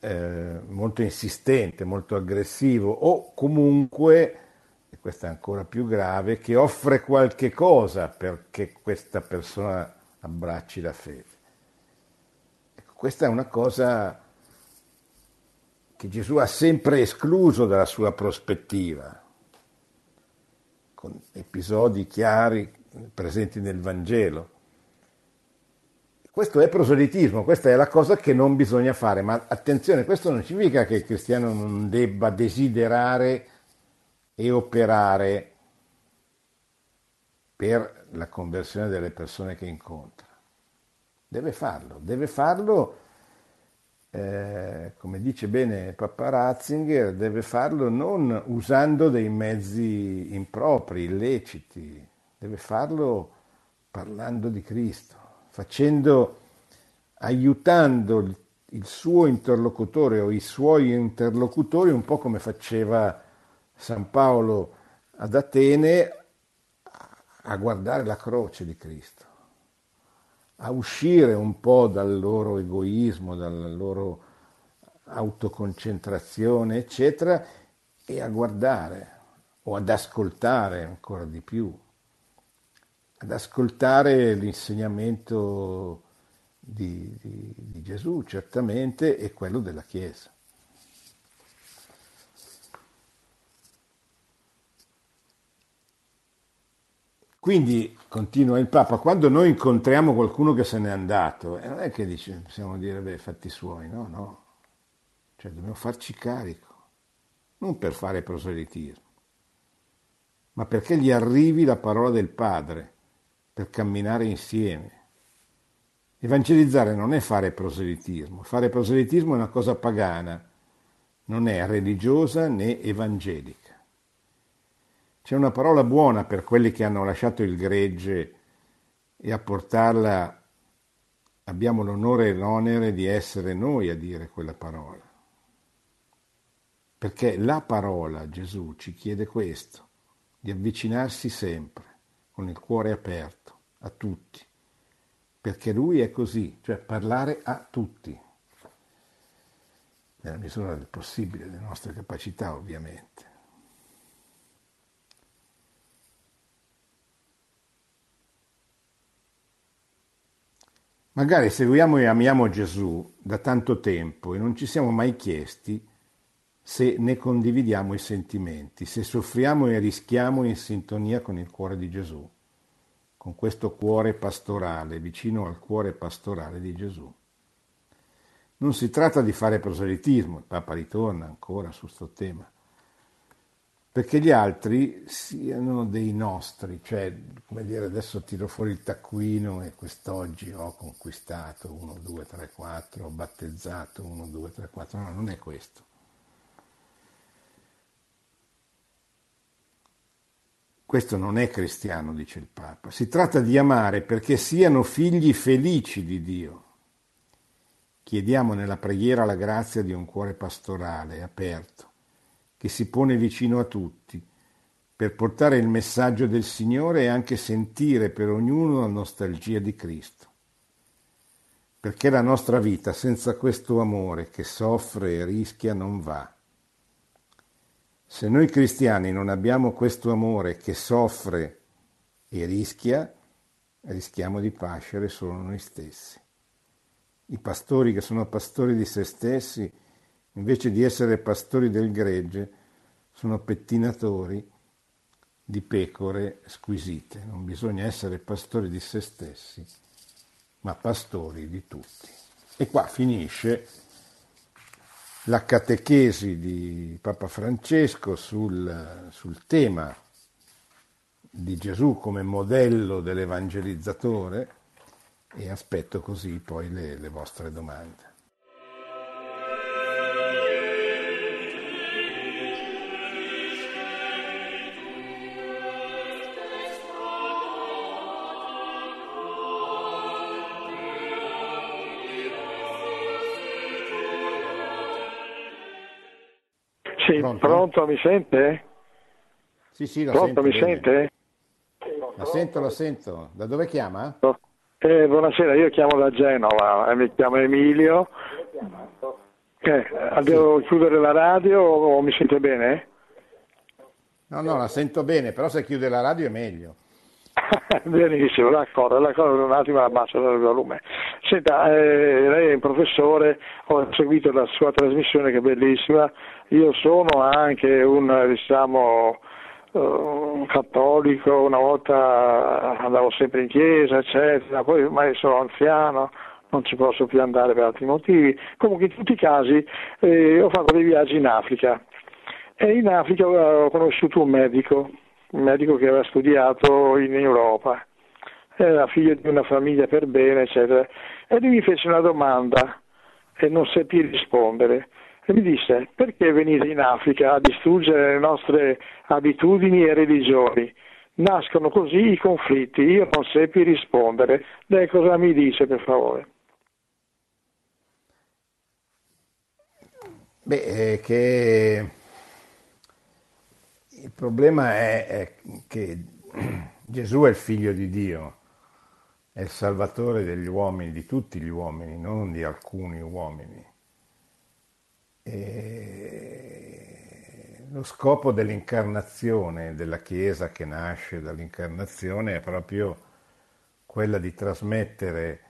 eh, molto insistente, molto aggressivo o comunque e questo è ancora più grave, che offre qualche cosa perché questa persona abbracci la fede. Questa è una cosa che Gesù ha sempre escluso dalla sua prospettiva, con episodi chiari presenti nel Vangelo. Questo è proselitismo, questa è la cosa che non bisogna fare, ma attenzione, questo non significa che il cristiano non debba desiderare e operare per la conversione delle persone che incontra. Deve farlo, deve farlo, eh, come dice bene Papa Ratzinger, deve farlo non usando dei mezzi impropri, illeciti, deve farlo parlando di Cristo, facendo, aiutando il, il suo interlocutore o i suoi interlocutori un po' come faceva San Paolo ad Atene a guardare la croce di Cristo, a uscire un po' dal loro egoismo, dalla loro autoconcentrazione, eccetera, e a guardare o ad ascoltare ancora di più ad ascoltare l'insegnamento di, di, di Gesù, certamente, e quello della Chiesa. Quindi, continua il Papa, quando noi incontriamo qualcuno che se n'è andato, eh, non è che dice, possiamo dire, beh, fatti suoi, no, no. Cioè, dobbiamo farci carico, non per fare proselitismo, ma perché gli arrivi la parola del Padre, per camminare insieme. Evangelizzare non è fare proselitismo, fare proselitismo è una cosa pagana, non è religiosa né evangelica. C'è una parola buona per quelli che hanno lasciato il gregge e a portarla abbiamo l'onore e l'onere di essere noi a dire quella parola. Perché la parola, Gesù, ci chiede questo, di avvicinarsi sempre, con il cuore aperto, a tutti. Perché lui è così, cioè parlare a tutti, nella misura del possibile, delle nostre capacità ovviamente. Magari seguiamo e amiamo Gesù da tanto tempo e non ci siamo mai chiesti se ne condividiamo i sentimenti, se soffriamo e rischiamo in sintonia con il cuore di Gesù, con questo cuore pastorale, vicino al cuore pastorale di Gesù. Non si tratta di fare proselitismo, il Papa ritorna ancora su questo tema, perché gli altri siano dei nostri, cioè, come dire, adesso tiro fuori il taccuino e quest'oggi ho conquistato 1, 2, 3, 4, ho battezzato 1, 2, 3, 4, no, non è questo. Questo non è cristiano, dice il Papa. Si tratta di amare perché siano figli felici di Dio. Chiediamo nella preghiera la grazia di un cuore pastorale, aperto che si pone vicino a tutti, per portare il messaggio del Signore e anche sentire per ognuno la nostalgia di Cristo. Perché la nostra vita senza questo amore che soffre e rischia non va. Se noi cristiani non abbiamo questo amore che soffre e rischia, rischiamo di pascere solo noi stessi. I pastori che sono pastori di se stessi invece di essere pastori del gregge, sono pettinatori di pecore squisite. Non bisogna essere pastori di se stessi, ma pastori di tutti. E qua finisce la catechesi di Papa Francesco sul, sul tema di Gesù come modello dell'evangelizzatore e aspetto così poi le, le vostre domande. Sì, pronto? pronto? mi sente? Sì, sì, la pronto, sento. mi bene. sente? La sento, la sento. Da dove chiama? Eh, buonasera, io chiamo da Genova, eh, mi chiamo Emilio. Eh, devo sì. chiudere la radio o mi sente bene? No, no, la sento bene, però se chiude la radio è meglio. Benissimo, d'accordo, d'accordo, un attimo abbasso il volume. Senta, eh, lei è un professore, ho seguito la sua trasmissione che è bellissima, io sono anche un, diciamo, un cattolico, una volta andavo sempre in chiesa, eccetera, poi ormai sono anziano, non ci posso più andare per altri motivi. Comunque in tutti i casi eh, ho fatto dei viaggi in Africa e in Africa ho conosciuto un medico un medico che aveva studiato in Europa, era figlio di una famiglia per bene, eccetera, e lui mi fece una domanda e non seppi rispondere. E mi disse, perché venite in Africa a distruggere le nostre abitudini e religioni? Nascono così i conflitti, io non seppi rispondere. Lei cosa mi dice, per favore? Beh, che il problema è, è, che Gesù è il figlio di Dio, è il salvatore degli uomini, di tutti gli uomini, non di alcuni uomini. E lo scopo dell'incarnazione, della Chiesa che nasce dall'incarnazione, è proprio quella di trasmettere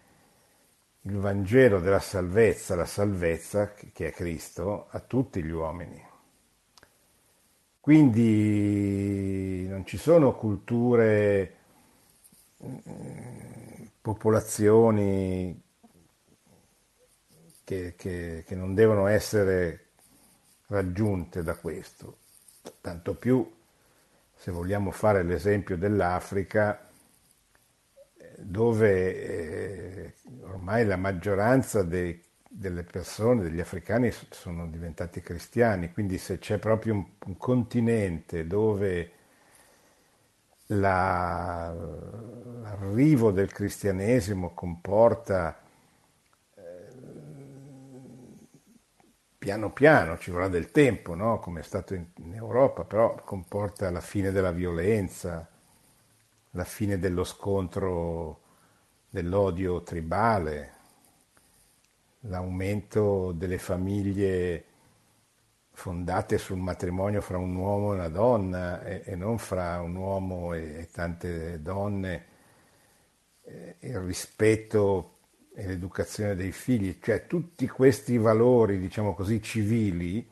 il Vangelo della salvezza, la salvezza che è Cristo, a tutti gli uomini. Quindi non ci sono culture, mm, popolazioni che, che, che non devono essere raggiunte da questo. Tanto più se vogliamo fare l'esempio dell'Africa, dove eh, ormai la maggioranza dei, delle persone, degli africani, sono diventati cristiani, quindi se c'è proprio un, un continente dove la, l'arrivo del cristianesimo comporta piano piano, ci vorrà del tempo, no? come è stato in, Europa, però comporta la fine della violenza, la fine dello scontro, dell'odio tribale, l'aumento delle famiglie fondate sul matrimonio fra un uomo e una donna e, e non fra un uomo e, e tante donne, eh, il rispetto e l'educazione dei figli, cioè tutti questi valori, diciamo così, civili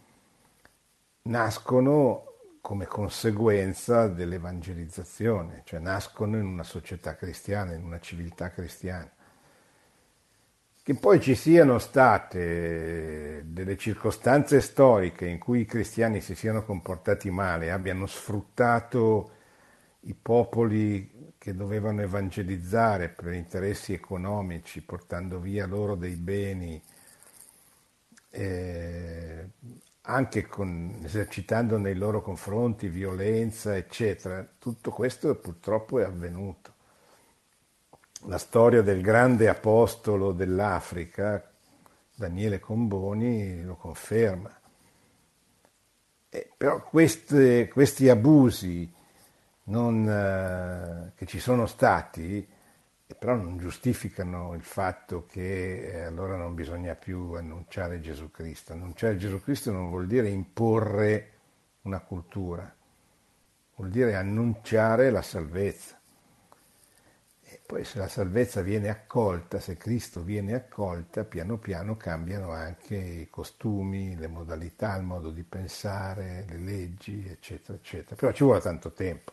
nascono come conseguenza dell'evangelizzazione, cioè nascono in una società cristiana, in una civiltà cristiana. Che poi ci siano state delle circostanze storiche in cui i cristiani si siano comportati male, abbiano sfruttato i popoli che dovevano evangelizzare per interessi economici, portando via loro dei beni, eh, anche con, esercitando nei loro confronti violenza, eccetera. Tutto questo purtroppo è avvenuto la storia del grande apostolo dell'Africa, Daniele Comboni, lo conferma. Eh, però queste, questi abusi non, eh, che ci sono stati, però non giustificano il fatto che eh, allora non bisogna più annunciare Gesù Cristo. Annunciare Gesù Cristo non vuol dire imporre una cultura, vuol dire annunciare la salvezza. Poi se la salvezza viene accolta, se Cristo viene accolta, piano piano cambiano anche i costumi, le modalità, il modo di pensare, le leggi, eccetera, eccetera. Però ci vuole tanto tempo.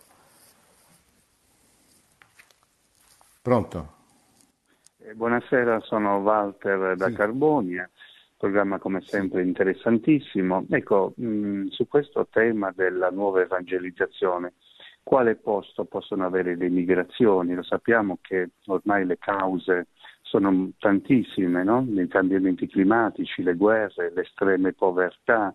Pronto? Eh, buonasera, sono Walter da sì. Carbonia, programma come sempre interessantissimo. Ecco, mh, su questo tema della nuova evangelizzazione, quale posto possono avere le migrazioni? Lo sappiamo che ormai le cause sono tantissime, no? i cambiamenti climatici, le guerre, le estreme povertà,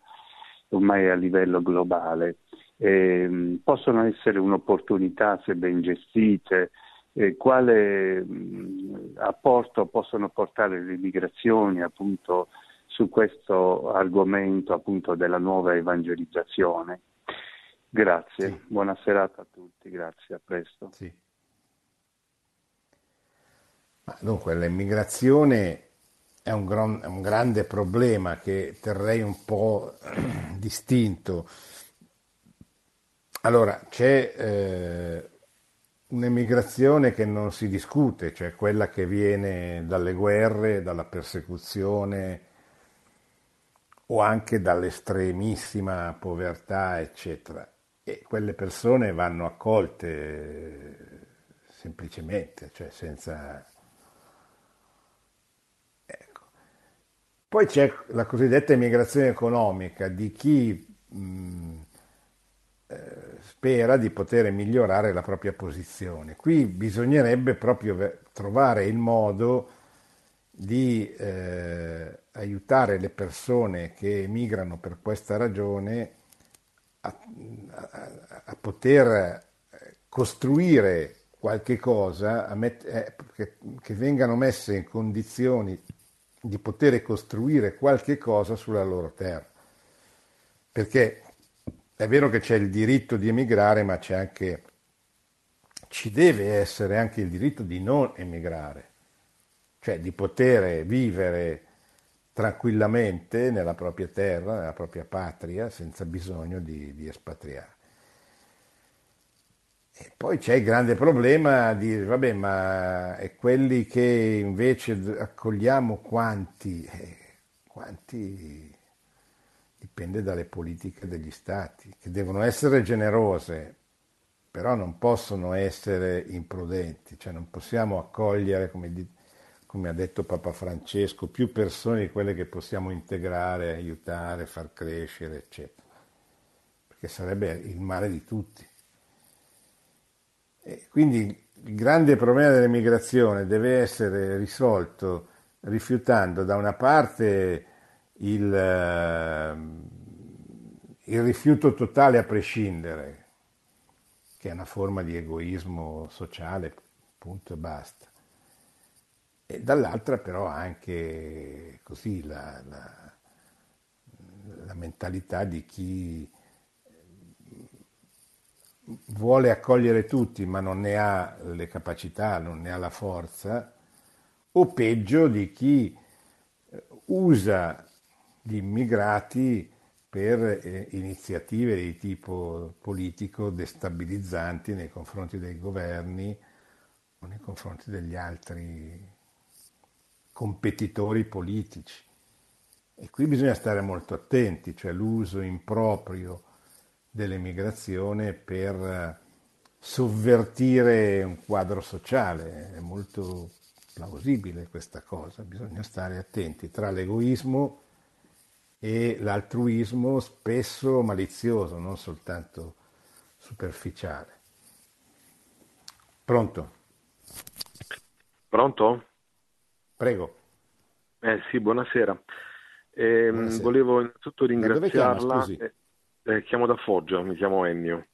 ormai a livello globale. Eh, possono essere un'opportunità se ben gestite, eh, quale mh, apporto possono portare le migrazioni appunto su questo argomento appunto della nuova evangelizzazione. Grazie, sì. buona serata a tutti, grazie, a presto. Sì. Dunque, l'immigrazione è un, gran, è un, grande problema che terrei un po' distinto. Allora, c'è eh, un'emigrazione che non si discute, cioè quella che viene dalle guerre, dalla persecuzione o anche dall'estremissima povertà, eccetera e quelle persone vanno accolte semplicemente, cioè senza... Ecco. Poi c'è la cosiddetta immigrazione economica di chi mh, eh, spera di poter migliorare la propria posizione. Qui bisognerebbe proprio trovare il modo di eh, aiutare le persone che emigrano per questa ragione a, a, a poter costruire qualche cosa, met, eh, che, che vengano messe in condizioni di poter costruire qualche cosa sulla loro terra. Perché è vero che c'è il diritto di emigrare, ma c'è anche, ci deve essere anche il diritto di non emigrare, cioè di poter vivere tranquillamente nella propria terra, nella propria patria, senza bisogno di, di espatriare. poi c'è il grande problema di dire, vabbè, ma è quelli che invece accogliamo quanti? Eh, quanti dipende dalle politiche degli stati, che devono essere generose, però non possono essere imprudenti, cioè non possiamo accogliere, come, come ha detto Papa Francesco, più persone di quelle che possiamo integrare, aiutare, far crescere, eccetera, perché sarebbe il male di tutti. E quindi il grande problema dell'emigrazione deve essere risolto rifiutando da una parte il, ehm, il rifiuto totale a prescindere, che è una forma di egoismo sociale, punto e basta. E dall'altra però anche così la, la, la mentalità di chi vuole accogliere tutti ma non ne ha le capacità, non ne ha la forza, o peggio di chi usa gli immigrati per eh, iniziative di tipo politico destabilizzanti nei confronti dei governi o nei confronti degli altri competitori politici. E qui bisogna stare molto attenti, cioè l'uso improprio dell'emigrazione per sovvertire un quadro sociale. È molto plausibile questa cosa, bisogna stare attenti tra l'egoismo e l'altruismo spesso malizioso, non soltanto superficiale. Pronto? Pronto? Prego. Eh sì, buonasera. Eh, buonasera. Volevo innanzitutto ringraziarla. Chiama, eh, chiamo da Foggia, mi chiamo Ennio.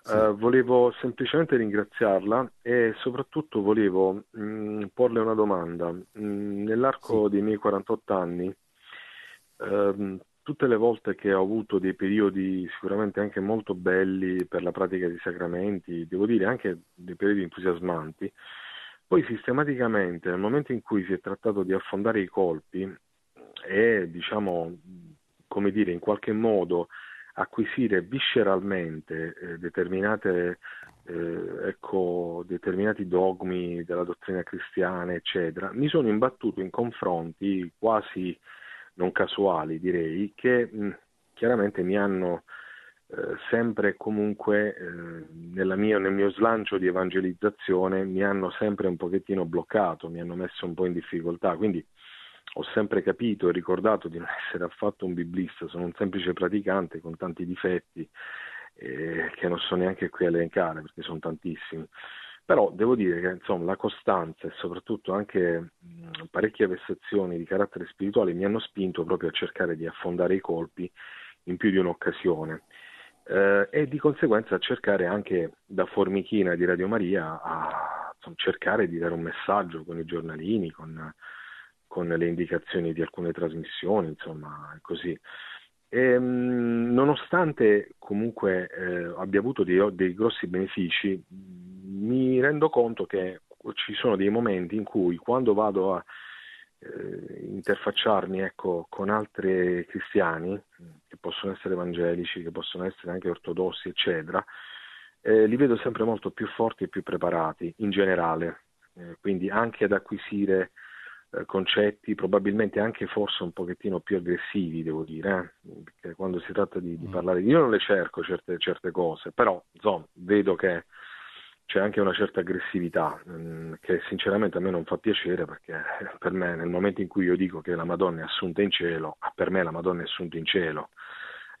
Sì. Uh, volevo semplicemente ringraziarla e soprattutto volevo mh, mm, porle una domanda. Mh, mm, nell'arco sì. dei miei 48 anni ehm, tutte le volte che ho avuto dei periodi sicuramente anche molto belli per la pratica dei sacramenti, devo dire anche dei periodi entusiasmanti, poi sistematicamente nel momento in cui si è trattato di affondare i colpi e diciamo, come dire, in qualche modo acquisire visceralmente eh, determinate, eh, ecco, determinati dogmi della dottrina cristiana, eccetera, mi sono imbattuto in confronti quasi non casuali direi, che mh, chiaramente mi hanno eh, sempre comunque eh, mia, nel mio slancio di evangelizzazione mi hanno sempre un pochettino bloccato, mi hanno messo un po' in difficoltà, quindi ho sempre capito e ricordato di non essere affatto un biblista, sono un semplice praticante con tanti difetti eh, che non sono neanche qui elencare perché sono tantissimi. Però devo dire che insomma, la costanza e soprattutto anche mh, parecchie vessazioni di carattere spirituale mi hanno spinto proprio a cercare di affondare i colpi in più di un'occasione eh, e di conseguenza a cercare anche da formichina di Radio Maria a insomma, cercare di dare un messaggio con i giornalini, con, con le indicazioni di alcune trasmissioni, insomma così. E, ehm, nonostante comunque eh, abbia avuto dei, dei, grossi benefici, mi rendo conto che ci sono dei momenti in cui quando vado a eh, interfacciarmi ecco, con altri cristiani, che possono essere evangelici, che possono essere anche ortodossi, eccetera, eh, li vedo sempre molto più forti e più preparati in generale, eh, quindi anche ad acquisire eh, concetti probabilmente anche forse un pochettino più aggressivi, devo dire, eh? perché quando si tratta di, di, mm. parlare di... Io non le cerco certe, certe cose, però insomma, vedo che c'è anche una certa aggressività mm, che sinceramente a me non fa piacere perché per me nel momento in cui io dico che la Madonna è assunta in cielo, per me la Madonna è assunta in cielo.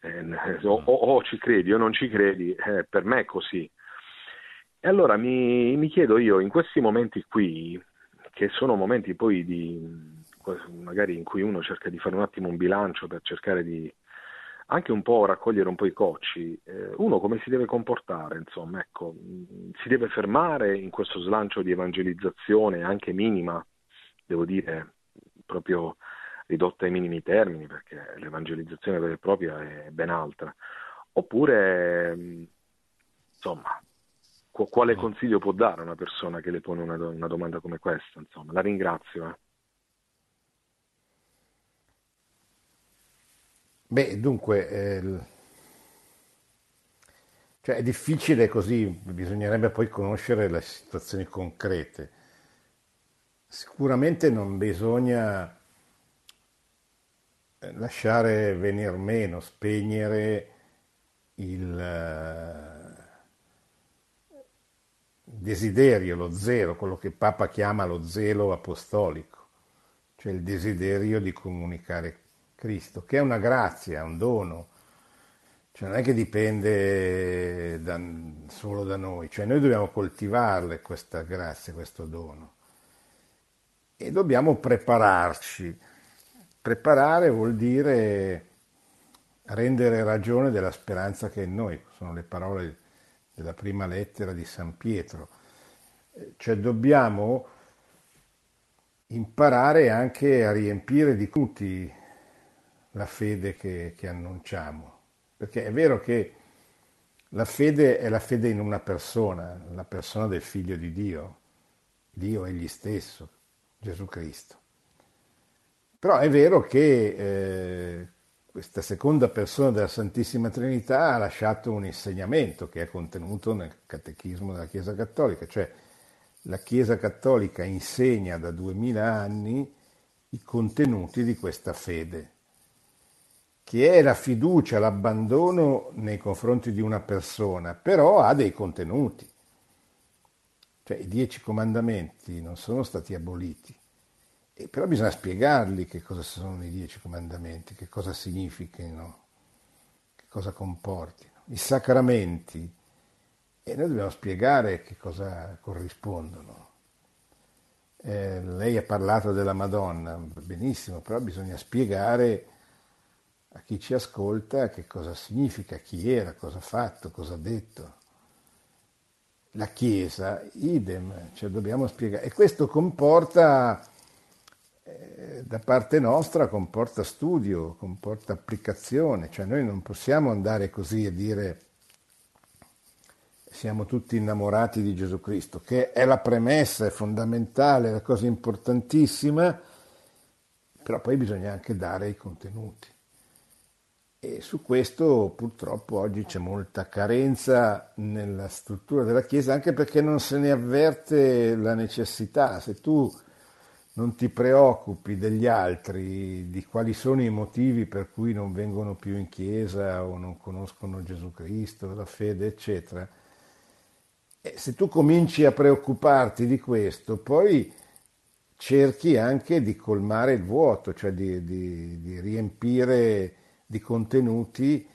Eh, o, o, ci credi o non ci credi, eh, per me è così. E allora mi, mi chiedo io, in questi momenti qui, che sono momenti poi di magari in cui uno cerca di fare un attimo un bilancio per cercare di anche un po' raccogliere un po' i cocci, eh, uno come si deve comportare, insomma, ecco, si deve fermare in questo slancio di evangelizzazione anche minima, devo dire, proprio ridotta ai minimi termini, perché l'evangelizzazione vera e propria è ben altra, oppure, insomma, quale mm. consiglio può dare una persona che le pone una, una domanda come questa? Insomma, la ringrazio. Eh. Beh, dunque, eh, Cioè è difficile così, bisognerebbe poi conoscere le situazioni concrete. Sicuramente non bisogna eh, lasciare venir meno, spegnere il eh, desiderio, lo zelo, quello che Papa chiama lo zelo apostolico, cioè il desiderio di comunicare Cristo, che è una grazia, un dono, cioè non è che dipende da, solo da noi, cioè noi dobbiamo coltivarle questa grazia, questo dono e dobbiamo prepararci. Preparare vuol dire rendere ragione della speranza che è in noi, sono le parole della prima lettera di San Pietro. Cioè dobbiamo imparare anche a riempire di tutti la fede che, che annunciamo, perché è vero che la fede è la fede in una persona, la persona del figlio di Dio, Dio egli stesso, Gesù Cristo. Però è vero che eh, questa seconda persona della Santissima Trinità ha lasciato un insegnamento che è contenuto nel Catechismo della Chiesa Cattolica, cioè la Chiesa Cattolica insegna da duemila anni i contenuti di questa fede, che è la fiducia, l'abbandono nei confronti di una persona, però ha dei contenuti. Cioè i dieci comandamenti non sono stati aboliti, e però bisogna spiegargli che cosa sono i dieci comandamenti, che cosa significano, che cosa comportino. I sacramenti, e noi dobbiamo spiegare che cosa corrispondono. Eh, lei ha parlato della Madonna, benissimo, però bisogna spiegare a chi ci ascolta che cosa significa, chi era, cosa ha fatto, cosa ha detto. La Chiesa, idem, cioè dobbiamo spiegare. E questo comporta eh, da parte nostra comporta studio, comporta applicazione, cioè noi non possiamo andare così e dire siamo tutti innamorati di Gesù Cristo, che è la premessa, è fondamentale, è la cosa importantissima, però poi bisogna anche dare i contenuti. E su questo purtroppo oggi c'è molta carenza nella struttura della Chiesa, anche perché non se ne avverte la necessità. Se tu non ti preoccupi degli altri, di quali sono i motivi per cui non vengono più in chiesa o non conoscono Gesù Cristo, la fede, eccetera. E se tu cominci a preoccuparti di questo, poi cerchi anche di colmare il vuoto, cioè di, di, di riempire di contenuti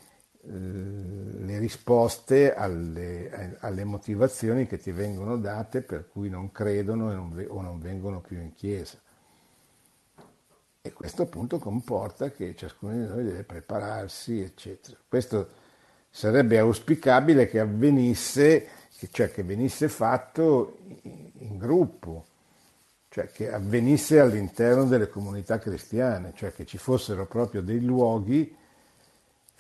eh, le risposte alle, alle, motivazioni che ti vengono date per cui non credono non, o non vengono più in chiesa. E questo appunto comporta che ciascuno di noi deve prepararsi, eccetera. Questo sarebbe auspicabile che avvenisse, cioè che venisse fatto in gruppo, cioè che avvenisse all'interno delle comunità cristiane, cioè che ci fossero proprio dei luoghi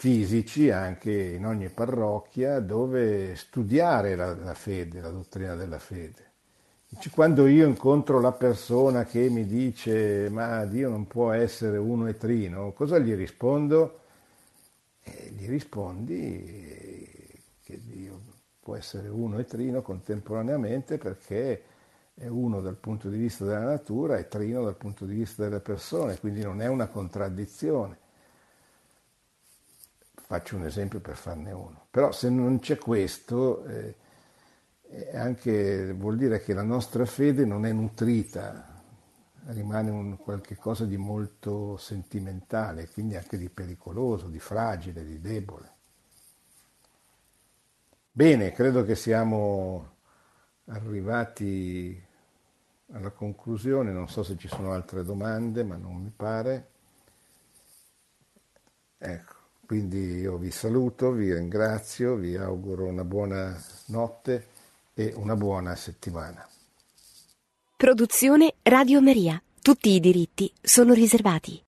fisici anche in ogni parrocchia dove studiare la, la fede, la dottrina della fede. Quando io incontro la persona che mi dice ma Dio non può essere uno e trino, cosa gli rispondo? E gli rispondi che Dio può essere uno e trino contemporaneamente perché è uno dal punto di vista della natura e trino dal punto di vista delle persone, quindi non è una contraddizione. Faccio un esempio per farne uno. Però se non c'è questo, eh, anche, vuol dire che la nostra fede non è nutrita, rimane un qualche cosa di molto sentimentale, quindi anche di pericoloso, di fragile, di debole. Bene, credo che siamo arrivati alla conclusione, non so se ci sono altre domande, ma non mi pare. Ecco. Quindi io vi saluto, vi ringrazio, vi auguro una buona notte e una buona settimana. Produzione Radio Maria. Tutti i diritti sono riservati.